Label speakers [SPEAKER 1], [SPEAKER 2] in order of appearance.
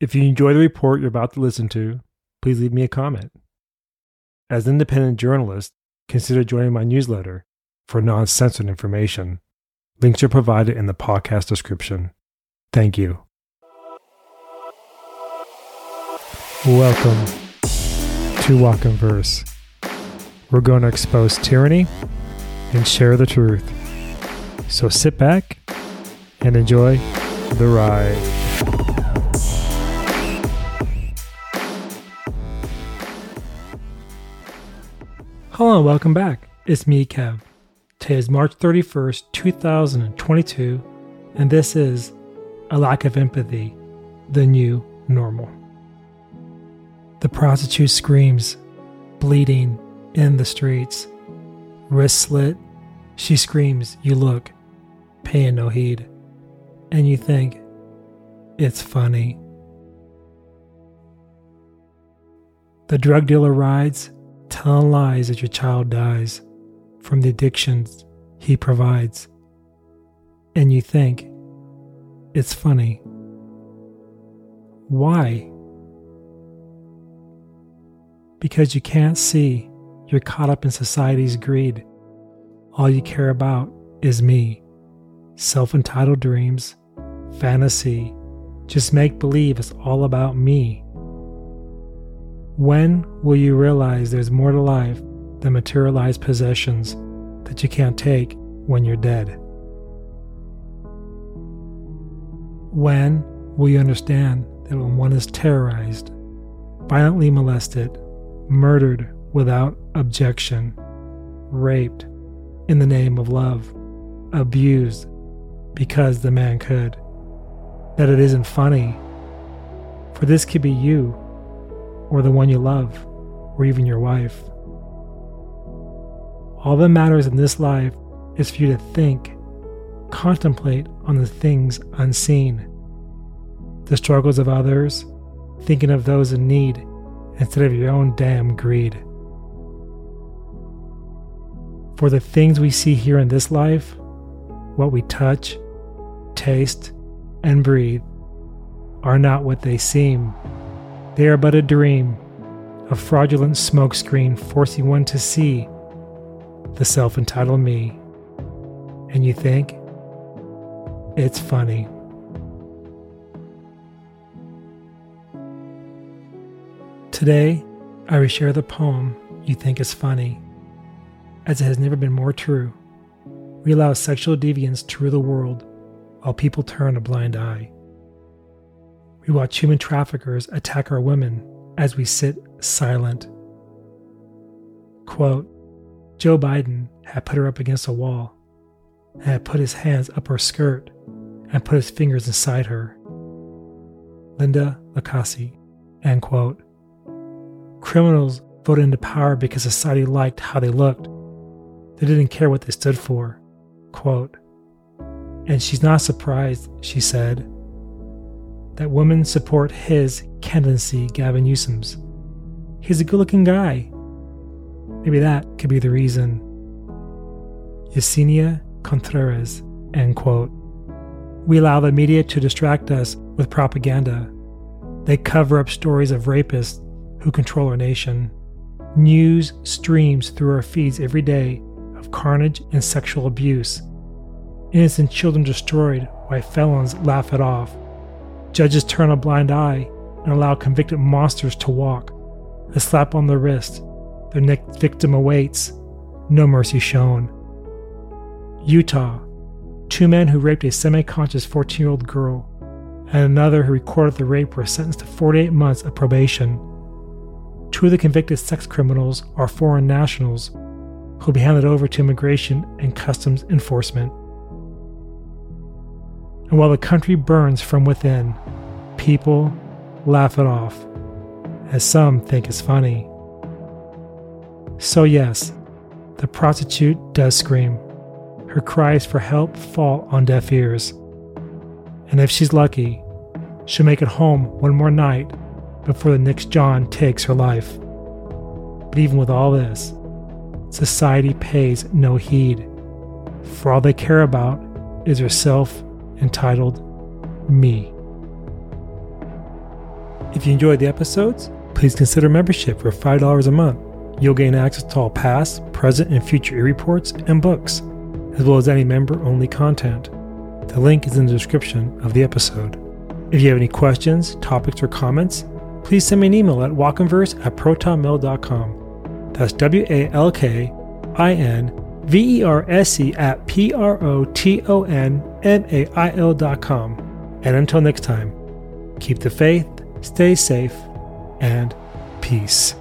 [SPEAKER 1] If you enjoy the report you're about to listen to, please leave me a comment. As an independent journalist, consider joining my newsletter for non censored information. Links are provided in the podcast description. Thank you. Welcome to Walk in Verse. We're going to expose tyranny and share the truth. So sit back and enjoy the ride. Hello and welcome back. It's me, Kev. Today is March 31st, 2022, and this is A Lack of Empathy, the New Normal. The prostitute screams, bleeding in the streets. Wrist slit, she screams, You look, paying no heed. And you think, It's funny. The drug dealer rides, telling lies that your child dies from the addictions he provides. And you think it's funny. Why? Because you can't see you're caught up in society's greed. All you care about is me. Self entitled dreams, fantasy, just make believe it's all about me. When will you realize there's more to life than materialized possessions that you can't take when you're dead? When will you understand that when one is terrorized, violently molested, murdered without objection, raped in the name of love, abused because the man could, that it isn't funny? For this could be you or the one you love, or even your wife. All that matters in this life is for you to think, contemplate on the things unseen, the struggles of others, thinking of those in need instead of your own damn greed. For the things we see here in this life, what we touch, taste, and breathe, are not what they seem. They are but a dream, a fraudulent smokescreen forcing one to see the self entitled me. And you think it's funny. Today, I reshare the poem you think is funny, as it has never been more true. We allow sexual deviance to rule the world while people turn a blind eye. We watch human traffickers attack our women as we sit silent. Quote Joe Biden had put her up against a wall and had put his hands up her skirt and put his fingers inside her. Lynda Lacassi. End quote. Criminals voted into power because society liked how they looked. They didn't care what they stood for. Quote. And she's not surprised, she said, that women support his candidacy, Gavin Newsom's. He's a good looking guy. Maybe that could be the reason. Yesenia Contreras, end quote. We allow the media to distract us with propaganda. They cover up stories of rapists who control our nation. News streams through our feeds every day of carnage and sexual abuse. Innocent children destroyed while felons laugh it off. Judges turn a blind eye and allow convicted monsters to walk. A slap on the wrist, their next victim awaits, no mercy shown. Utah, two men who raped a semi conscious 14 year old girl, and another who recorded the rape were sentenced to 48 months of probation. Two of the convicted sex criminals are foreign nationals who will be handed over to immigration and customs enforcement. And while the country burns from within, people laugh it off, as some think is funny. So, yes, the prostitute does scream. Her cries for help fall on deaf ears. And if she's lucky, she'll make it home one more night before the next John takes her life. But even with all this, society pays no heed, for all they care about is herself entitled Me. If you enjoyed the episodes, please consider membership for $5 a month. You'll gain access to all past, present, and future e reports and books, as well as any member only content. The link is in the description of the episode. If you have any questions, topics, or comments, please send me an email at walkinverse at protonmail.com. That's W A L K I N V E R S E at P R O T O N M A I L dot com. And until next time, keep the faith, stay safe, and peace.